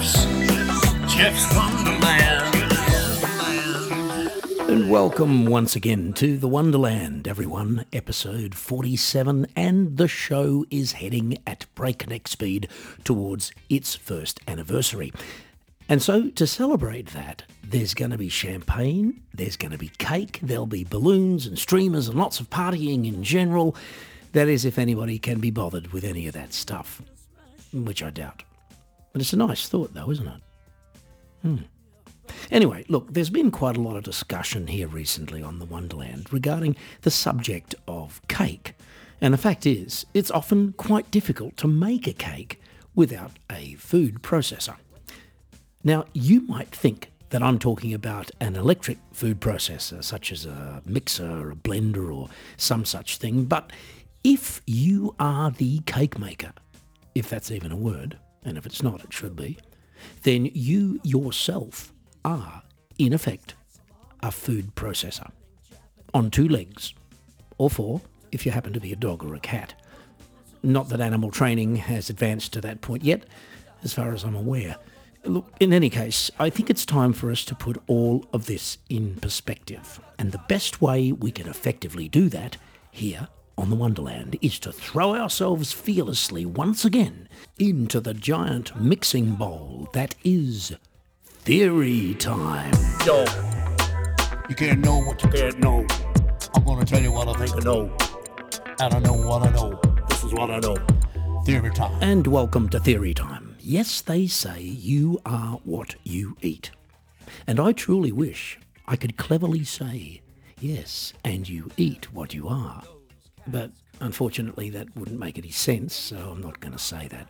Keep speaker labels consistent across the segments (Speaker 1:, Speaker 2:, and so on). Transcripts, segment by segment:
Speaker 1: Geoff's, Geoff's Wonderland.
Speaker 2: And welcome once again to the Wonderland, everyone. Episode 47, and the show is heading at breakneck speed towards its first anniversary. And so, to celebrate that, there's going to be champagne, there's going to be cake, there'll be balloons and streamers and lots of partying in general. That is, if anybody can be bothered with any of that stuff, which I doubt. But it's a nice thought, though, isn't it? Hmm. Anyway, look, there's been quite a lot of discussion here recently on the Wonderland regarding the subject of cake. And the fact is, it's often quite difficult to make a cake without a food processor. Now, you might think that I'm talking about an electric food processor, such as a mixer, or a blender, or some such thing, but if you are the cake maker, if that's even a word, and if it's not, it should be, then you yourself are, in effect, a food processor. On two legs, or four, if you happen to be a dog or a cat. Not that animal training has advanced to that point yet, as far as I'm aware. Look, in any case, I think it's time for us to put all of this in perspective. And the best way we can effectively do that here on the Wonderland is to throw ourselves fearlessly once again into the giant mixing bowl that is theory time.
Speaker 1: Yo, you can't know what you can't know. I'm gonna tell you what I think I know. I know what I know. This is what I know. Theory time.
Speaker 2: And welcome to Theory Time. Yes, they say you are what you eat. And I truly wish I could cleverly say, yes, and you eat what you are. But unfortunately, that wouldn't make any sense, so I'm not going to say that.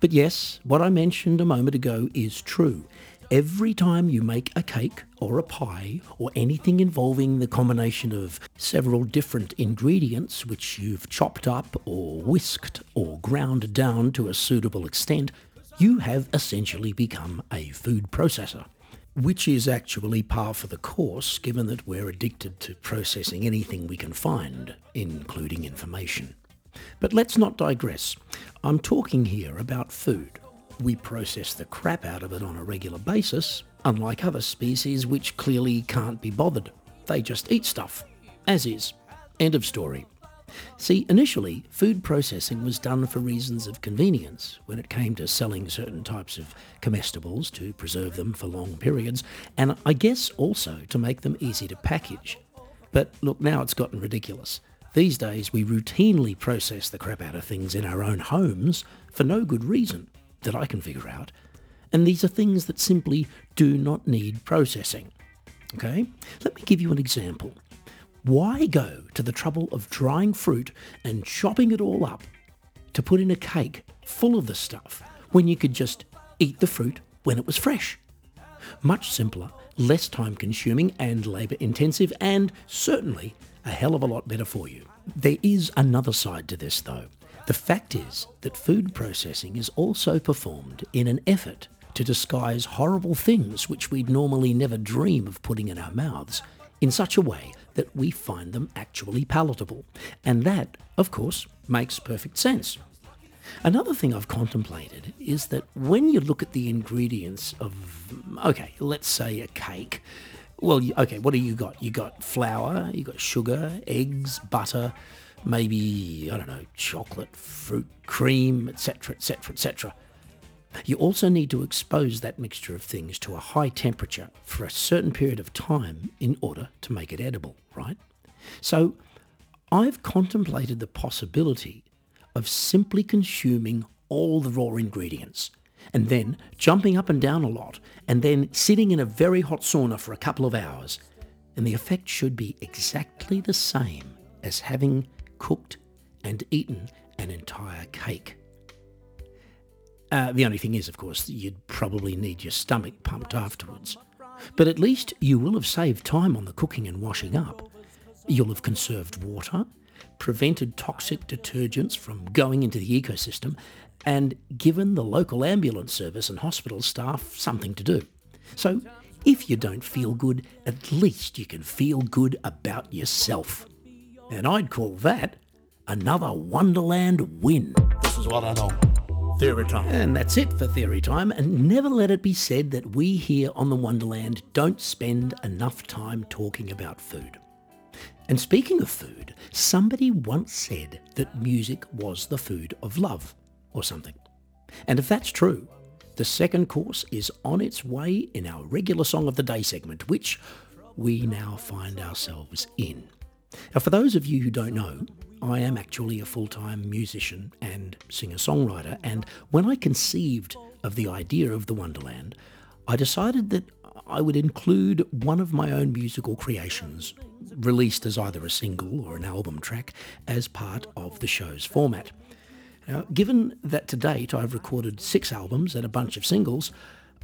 Speaker 2: But yes, what I mentioned a moment ago is true. Every time you make a cake or a pie or anything involving the combination of several different ingredients which you've chopped up or whisked or ground down to a suitable extent, you have essentially become a food processor. Which is actually par for the course given that we're addicted to processing anything we can find, including information. But let's not digress. I'm talking here about food. We process the crap out of it on a regular basis, unlike other species which clearly can't be bothered. They just eat stuff, as is. End of story. See, initially, food processing was done for reasons of convenience when it came to selling certain types of comestibles to preserve them for long periods, and I guess also to make them easy to package. But look, now it's gotten ridiculous. These days, we routinely process the crap out of things in our own homes for no good reason that I can figure out. And these are things that simply do not need processing. Okay? Let me give you an example. Why go to the trouble of drying fruit and chopping it all up to put in a cake full of the stuff when you could just eat the fruit when it was fresh? Much simpler, less time consuming and labour intensive, and certainly a hell of a lot better for you. There is another side to this though. The fact is that food processing is also performed in an effort to disguise horrible things which we'd normally never dream of putting in our mouths in such a way that we find them actually palatable. And that, of course, makes perfect sense. Another thing I've contemplated is that when you look at the ingredients of, okay, let's say a cake, well, okay, what do you got? You got flour, you got sugar, eggs, butter, maybe, I don't know, chocolate, fruit, cream, etc., etc., etc. You also need to expose that mixture of things to a high temperature for a certain period of time in order to make it edible, right? So I've contemplated the possibility of simply consuming all the raw ingredients and then jumping up and down a lot and then sitting in a very hot sauna for a couple of hours. And the effect should be exactly the same as having cooked and eaten an entire cake. Uh, the only thing is, of course, you'd probably need your stomach pumped afterwards. But at least you will have saved time on the cooking and washing up. You'll have conserved water, prevented toxic detergents from going into the ecosystem, and given the local ambulance service and hospital staff something to do. So, if you don't feel good, at least you can feel good about yourself. And I'd call that another Wonderland win.
Speaker 1: This is what I know. Theory time.
Speaker 2: And that's it for Theory Time. And never let it be said that we here on the Wonderland don't spend enough time talking about food. And speaking of food, somebody once said that music was the food of love, or something. And if that's true, the second course is on its way in our regular Song of the Day segment, which we now find ourselves in. Now, for those of you who don't know, I am actually a full time musician and singer songwriter, and when I conceived of the idea of the Wonderland, I decided that I would include one of my own musical creations, released as either a single or an album track, as part of the show's format. Now, given that to date I've recorded six albums and a bunch of singles,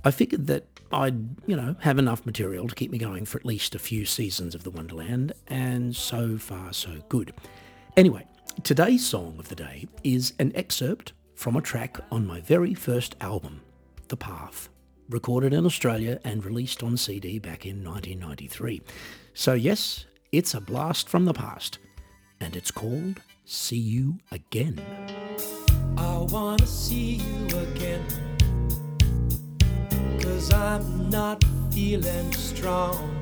Speaker 2: I figured that I'd, you know, have enough material to keep me going for at least a few seasons of the Wonderland, and so far so good. Anyway, today's song of the day is an excerpt from a track on my very first album, The Path, recorded in Australia and released on CD back in 1993. So yes, it's a blast from the past, and it's called See You Again.
Speaker 3: I wanna see you again. Cause I'm not feeling strong.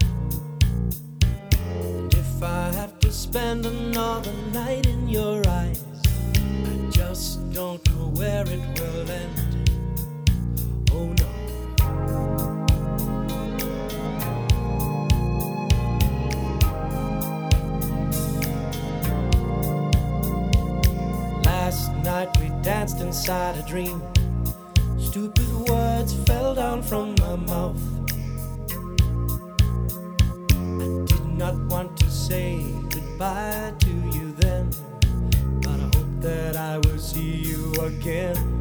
Speaker 3: I have to spend another night in your eyes, I just don't know where it will end. Oh no. Last night we danced inside a dream. Stupid words fell down from my mouth. Goodbye to you then, but I hope that I will see you again.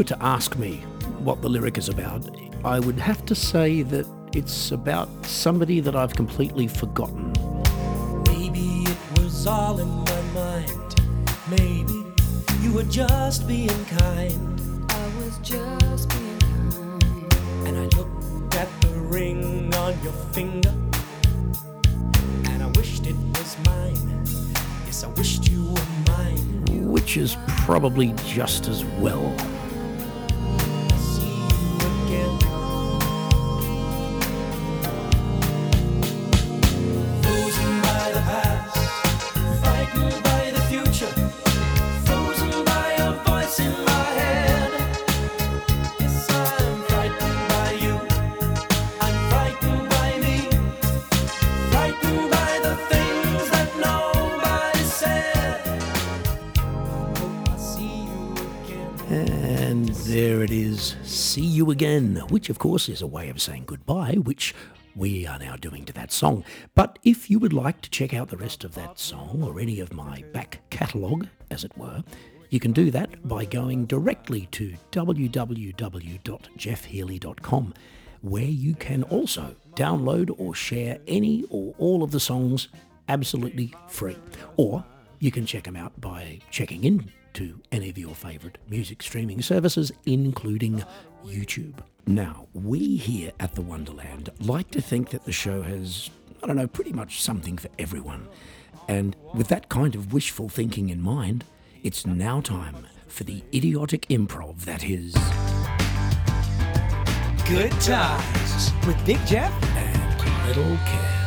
Speaker 2: Were to ask me what the lyric is about, I would have to say that it's about somebody that I've completely forgotten.
Speaker 3: Maybe it was all in my mind. Maybe you were just being kind.
Speaker 4: I was just being kind.
Speaker 3: And I looked at the ring on your finger. And I wished it was mine. Yes, I wished you were mine.
Speaker 2: Which is probably just as well. There it is. See you again, which of course is a way of saying goodbye, which we are now doing to that song. But if you would like to check out the rest of that song or any of my back catalogue, as it were, you can do that by going directly to www.jeffhealy.com, where you can also download or share any or all of the songs absolutely free. Or you can check them out by checking in to any of your favourite music streaming services, including YouTube. Now, we here at the Wonderland like to think that the show has, I don't know, pretty much something for everyone. And with that kind of wishful thinking in mind, it's now time for the idiotic improv that is.
Speaker 5: Good times with Big Geoff.
Speaker 2: And Little Kev.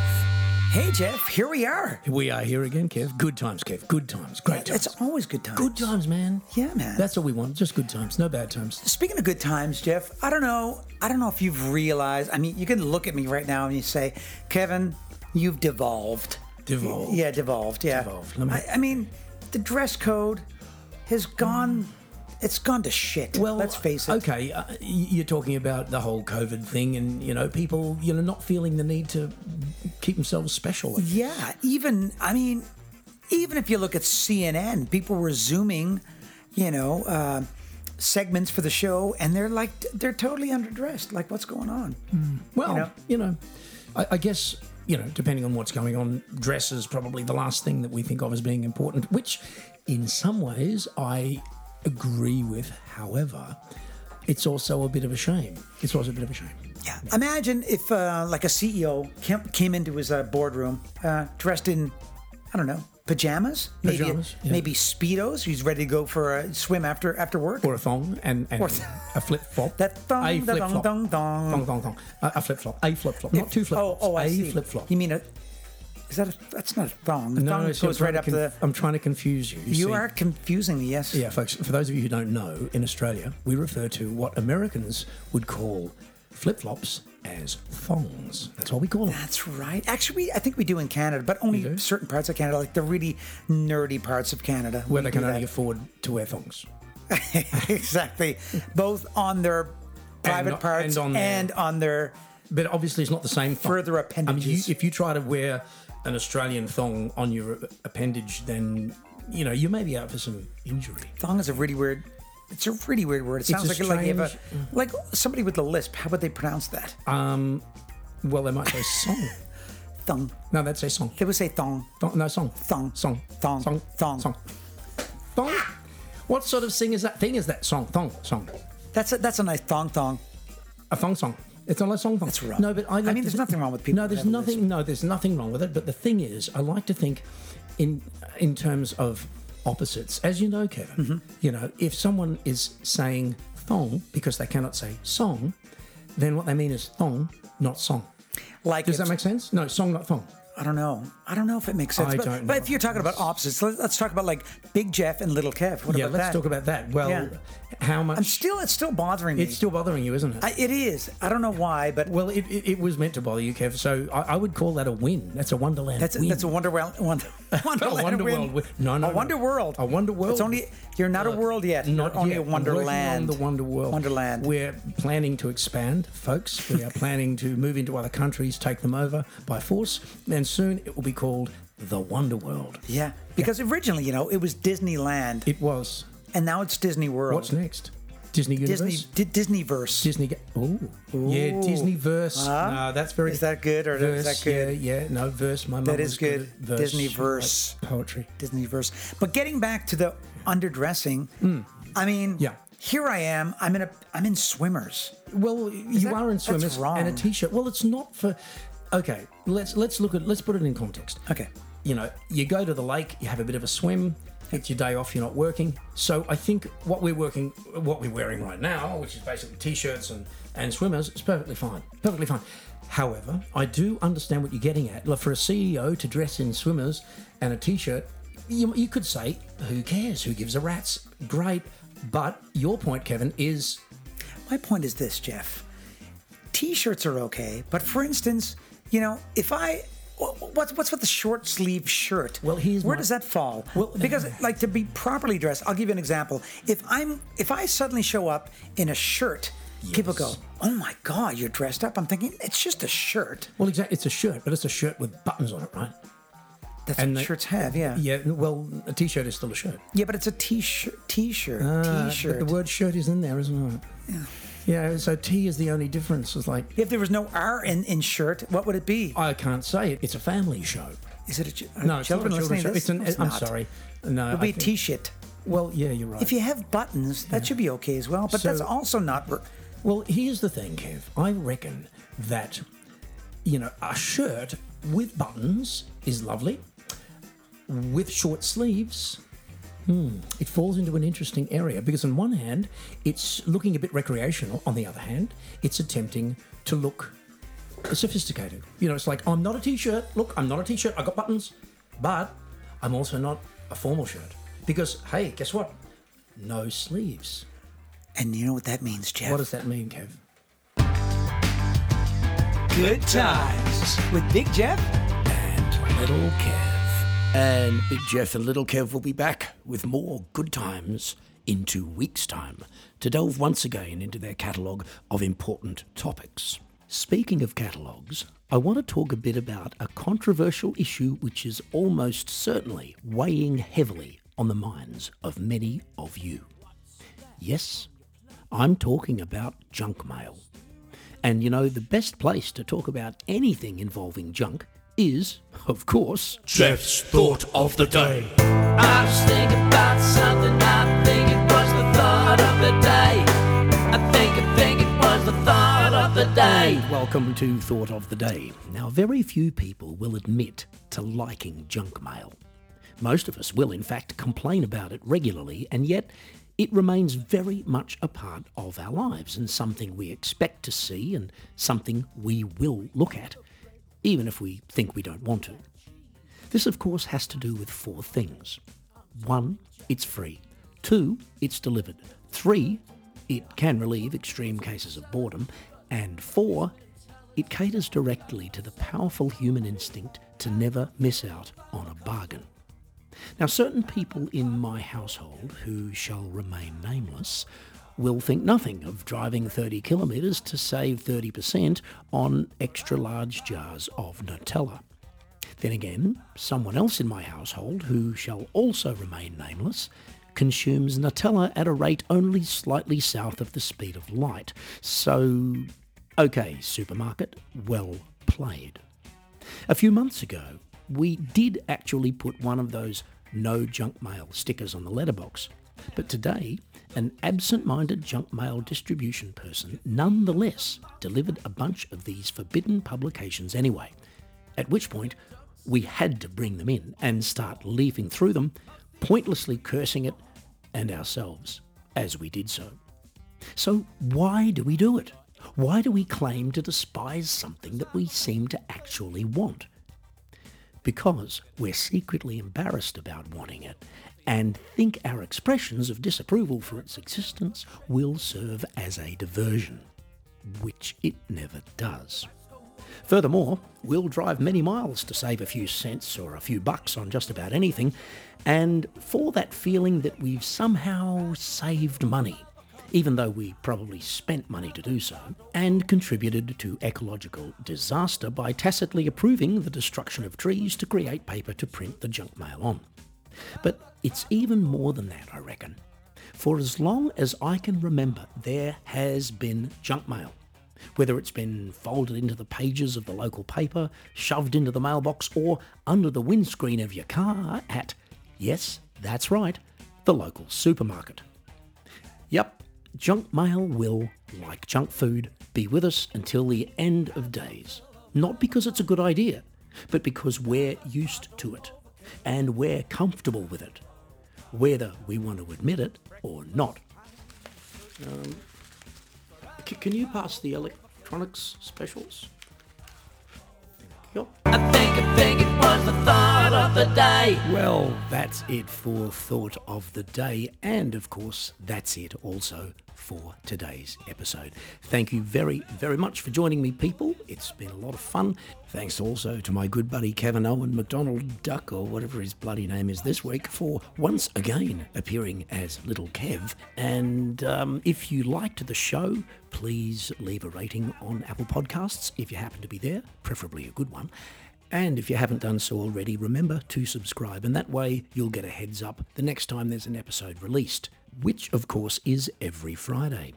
Speaker 5: Hey, Geoff, here we are.
Speaker 2: We are here again, Kev. Good times, Kev. Good times. Great times.
Speaker 5: It's always good times.
Speaker 2: good times, man.
Speaker 5: Yeah, man.
Speaker 2: That's all we want. Just good times. No bad times.
Speaker 5: Speaking of good times, Geoff, I don't know. I don't know if you've realized. I mean, you can look at me right now and you say, Kevin, you've devolved.
Speaker 2: Devolved.
Speaker 5: Yeah, devolved. Yeah.
Speaker 2: Devolved. Me-
Speaker 5: I, I mean, the dress code has gone. It's gone to shit.
Speaker 2: Well,
Speaker 5: let's face it.
Speaker 2: Okay, uh, you're talking about the whole COVID thing, and you know, people, you know, not feeling the need to keep themselves special.
Speaker 5: Yeah, even I mean, even if you look at CNN, people were zooming you know, uh, segments for the show, and they're like they're totally underdressed. Like, what's going on?
Speaker 2: Well,
Speaker 5: You know?
Speaker 2: you know, I, I guess you know, depending on what's going on, dress is probably the last thing that we think of as being important. Which, in some ways, I agree with. However, it's also a bit of a shame. It's also a bit of a shame.
Speaker 5: Yeah. Imagine if uh, like a CEO came, came into his uh, boardroom uh, dressed in, I don't know, pajamas, maybe
Speaker 2: Pajamas, yeah.
Speaker 5: maybe speedos. He's ready to go for a swim after after work.
Speaker 2: Or a thong and, and
Speaker 5: Or-
Speaker 2: a flip flop.
Speaker 5: That thong,
Speaker 2: a flip flop.
Speaker 5: dong, dong.
Speaker 2: Thong, thong, thong. A, a flip flop. A flip flop. Not two flip
Speaker 5: oh,
Speaker 2: flops.
Speaker 5: oh, I
Speaker 2: a
Speaker 5: see.
Speaker 2: flip flop.
Speaker 5: You mean a? Is that a? That's not a thong. The
Speaker 2: No,
Speaker 5: thong
Speaker 2: no, I'm
Speaker 5: goes
Speaker 2: trying
Speaker 5: right
Speaker 2: to
Speaker 5: up
Speaker 2: conf-
Speaker 5: the.
Speaker 2: I'm trying to confuse you.
Speaker 5: You
Speaker 2: see.
Speaker 5: are confusing me. Yes.
Speaker 2: Yeah, folks, for those of you who don't know, in Australia, we refer to what Americans would call flip flops as thongs. That's what we call them.
Speaker 5: That's right. Actually, we, I think we do in Canada, but only certain parts of Canada, like the really nerdy parts of Canada.
Speaker 2: Where they can only
Speaker 5: that.
Speaker 2: afford to wear thongs.
Speaker 5: exactly, both on their private
Speaker 2: not-
Speaker 5: parts
Speaker 2: and on their-
Speaker 5: and on their
Speaker 2: But obviously, it's not the same thong.
Speaker 5: Further
Speaker 2: I mean,
Speaker 5: appendages.
Speaker 2: you, if you try to wear an Australian thong on your appendage, then you know you may be out for some injury.
Speaker 5: thong is a really weird. It's a really weird word. It sounds like like you have a, like somebody with a lisp. How would they pronounce that?
Speaker 2: Um, Well, they might say song.
Speaker 5: Thong.
Speaker 2: No, they'd say song.
Speaker 5: They would say thong.
Speaker 2: Thong, no, song.
Speaker 5: Thong.
Speaker 2: Song.
Speaker 5: Thong.
Speaker 2: Song.
Speaker 5: Thong.
Speaker 2: Song. Thong. What sort of thing is that? Thing is that song? Thong. Song.
Speaker 5: That's a, that's a nice thong thong.
Speaker 2: A thong song. It's not a song thong.
Speaker 5: That's wrong.
Speaker 2: No, but I, like
Speaker 5: I mean, there's
Speaker 2: thi-
Speaker 5: nothing wrong with people
Speaker 2: No, there's nothing. No, there's nothing wrong with it. But the thing is, I like to think in in terms of opposites. As you know, Kevin,
Speaker 5: Mm-hmm.
Speaker 2: you know, if someone is saying thong because they cannot say song, then what they mean is thong, not song.
Speaker 5: Like
Speaker 2: Does that make sense? No, song, not thong.
Speaker 5: I don't know. I don't know if it makes sense.
Speaker 2: I
Speaker 5: but,
Speaker 2: don't
Speaker 5: but if you're talking about opposites, let, us talk about like Big Geoff and Little Kev. What
Speaker 2: yeah, let's
Speaker 5: that?
Speaker 2: talk about that. Well,
Speaker 5: Yeah.
Speaker 2: How much?
Speaker 5: I'm still, it's still bothering me.
Speaker 2: it's still bothering you, isn't it?
Speaker 5: I, it is. I don't know why, but
Speaker 2: well, it, it, it was meant to bother you, Kev. So I, I would call that a win. That's a Wonderland
Speaker 5: that's
Speaker 2: win.
Speaker 5: that's a Wonderworld. Wonder, Wonderland
Speaker 2: Wonder
Speaker 5: win.
Speaker 2: World win. No, no,
Speaker 5: a
Speaker 2: no.
Speaker 5: Wonder World.
Speaker 2: A Wonder World.
Speaker 5: It's only you're not a world yet.
Speaker 2: Not
Speaker 5: only
Speaker 2: yet.
Speaker 5: a Wonderland.
Speaker 2: on the Wonder World.
Speaker 5: Wonderland.
Speaker 2: We're planning to expand, folks. We are planning to move into other countries, take them over by force, and soon it will be called the Wonder World.
Speaker 5: yeah, because originally, you know, it was Disneyland,
Speaker 2: It was.
Speaker 5: And now it's Disney World.
Speaker 2: What's next? Disney Universe.
Speaker 5: Disney Di- Disneyverse.
Speaker 2: Disney. Oh, yeah, Disneyverse.
Speaker 5: Huh?
Speaker 2: No, that's very.
Speaker 5: Is that good or is that good?
Speaker 2: Yeah, yeah. No, verse. My mum
Speaker 5: That
Speaker 2: was
Speaker 5: good.
Speaker 2: verse.
Speaker 5: Disneyverse.
Speaker 2: Like poetry.
Speaker 5: Disneyverse. But getting back to the underdressing, I mean,
Speaker 2: Mm. Yeah.
Speaker 5: here I am. I'm in a I'm in swimmers.
Speaker 2: Well, you
Speaker 5: that-
Speaker 2: are in swimmers and a t-shirt. Well, it's not for. Okay, let's let's look at let's put it in context.
Speaker 5: Okay.
Speaker 2: You know, you go to the lake, you have a bit of a swim. It's your day off. You're not working. So I think what we're working, what we're wearing right now, which is basically t-shirts and and swimmers, is perfectly fine. Perfectly fine. However, I do understand what you're getting at. Like for a CEO to dress in swimmers and a t-shirt, you, you could say, who cares? Who gives a rat's? Great. But your point, Kevin, is
Speaker 5: My point is this, Geoff. T-shirts are okay, but for instance, you know, if I what's what's with the short sleeve shirt?
Speaker 2: Well, here's
Speaker 5: where
Speaker 2: my-
Speaker 5: does that fall?
Speaker 2: Well-
Speaker 5: because like to be properly dressed, I'll give you an example. If I'm if I suddenly show up in a shirt, people go, "Oh my god, you're dressed up." I'm thinking it's just a shirt.
Speaker 2: Well, exactly. It's a shirt, but it's a shirt with buttons on it, right?
Speaker 5: That's
Speaker 2: And
Speaker 5: what
Speaker 2: they-
Speaker 5: shirts have, yeah.
Speaker 2: Yeah. Well, a t-shirt is still a shirt.
Speaker 5: Yeah, but it's a t-shirt. T-shirt.
Speaker 2: Uh,
Speaker 5: t-shirt.
Speaker 2: The word shirt is in there, isn't it? Yeah. Yeah. So T is the only difference. It's like
Speaker 5: if there was no R in, in shirt, what would it be?
Speaker 2: I can't say it. It's a family show.
Speaker 5: Is it a ch- are
Speaker 2: No, it's
Speaker 5: children
Speaker 2: not a
Speaker 5: listening
Speaker 2: children's
Speaker 5: to
Speaker 2: show.
Speaker 5: this?
Speaker 2: It's an.
Speaker 5: No, it's
Speaker 2: I'm
Speaker 5: not.
Speaker 2: sorry. No.
Speaker 5: It'll
Speaker 2: I
Speaker 5: be
Speaker 2: think-
Speaker 5: t-shirt.
Speaker 2: Well, yeah, you're right.
Speaker 5: If you have buttons, that should be okay as well. But
Speaker 2: So-
Speaker 5: that's also not. r-
Speaker 2: Well, here's the thing, Kev. I reckon that, you know, a shirt with buttons is lovely. With short sleeves, hmm, it falls into an interesting area because, on one hand, it's looking a bit recreational. On the other hand, it's attempting to look sophisticated. You know, it's like, I'm not a t shirt. Look, I'm not a t shirt. I got buttons. But I'm also not a formal shirt. Because, hey, guess what? No sleeves.
Speaker 5: And you know what that means, Geoff?
Speaker 2: What does that mean, Kev?
Speaker 5: good times with Big Geoff?
Speaker 2: and Little Kev. And Big Geoff and Little Kev will be back with more good times in two weeks' time to delve once again into their catalogue of important topics. Speaking of catalogues, I want to talk a bit about a controversial issue which is almost certainly weighing heavily on the minds of many of you. Yes, I'm talking about junk mail. And you know, the best place to talk about anything involving junk is, of course,
Speaker 1: Geoff's thought of the day.
Speaker 3: I was thinking about something. I think it was the thought of the day. I think, I think it was the thought of the day.
Speaker 2: Welcome to Thought of the Day. Now, very few people will admit to liking junk mail. Most of us will, in fact, complain about it regularly, and yet it remains very much a part of our lives and something we expect to see and something we will look at, even if we think we don't want to. This, of course, has to do with four things. One, it's free. Two, it's delivered. Three, it can relieve extreme cases of boredom. And four, it caters directly to the powerful human instinct to never miss out on a bargain. Now, certain people in my household, who shall remain nameless, will think nothing of driving 30 kilometres to save 30% on extra large jars of Nutella. Then again, someone else in my household, who shall also remain nameless, consumes Nutella at a rate only slightly south of the speed of light. So, okay, supermarket, well played. A few months ago, we did actually put one of those no junk mail stickers on the letterbox. But today, an absent minded junk mail distribution person nonetheless delivered a bunch of these forbidden publications anyway. At which point, we had to bring them in and start leafing through them, pointlessly cursing it and ourselves as we did so. So, why do we do it? Why do we claim to despise something that we seem to actually want? Because we're secretly embarrassed about wanting it and think our expressions of disapproval for its existence will serve as a diversion, which it never does. Furthermore, we'll drive many miles to save a few cents or a few bucks on just about anything, and for that feeling that we've somehow saved money, even though we probably spent money to do so, and contributed to ecological disaster by tacitly approving the destruction of trees to create paper to print the junk mail on. But it's even more than that, I reckon. For as long as I can remember, there has been junk mail. Whether it's been folded into the pages of the local paper, shoved into the mailbox, or under the windscreen of your car at, yes, that's right, the local supermarket. Yep, junk mail will, like junk food, be with us until the end of days. Not because it's a good idea, but because we're used to it and we're comfortable with it, whether we want to admit it or not. Um, c- can you pass the electronics specials? Yep.
Speaker 3: I think, I think the day.
Speaker 2: Well, that's it for Thought of the Day, and of course, that's it also for today's episode. Thank you very, very much for joining me, people. It's been a lot of fun. Thanks also to my good buddy Kevin Owen McDonald Duck, or whatever his bloody name is this week, for once again appearing as Little Kev. And um, if you liked the show, please leave a rating on Apple Podcasts if you happen to be there, preferably a good one. And if you haven't done so already, remember to subscribe, and that way you'll get a heads up the next time there's an episode released, which of course is every Friday.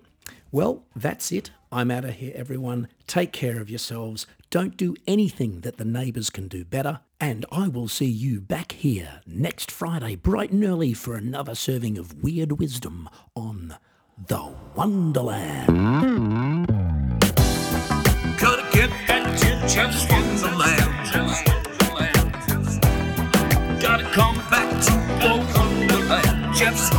Speaker 2: Well, that's it. I'm out of here, everyone. Take care of yourselves. Don't do anything that the neighbours can do better. And I will see you back here next Friday, bright and early, for another serving of weird wisdom on The Wonderland.
Speaker 1: Get Geoff's Wonderland. Gotta come back to the Wonderland. Geoff's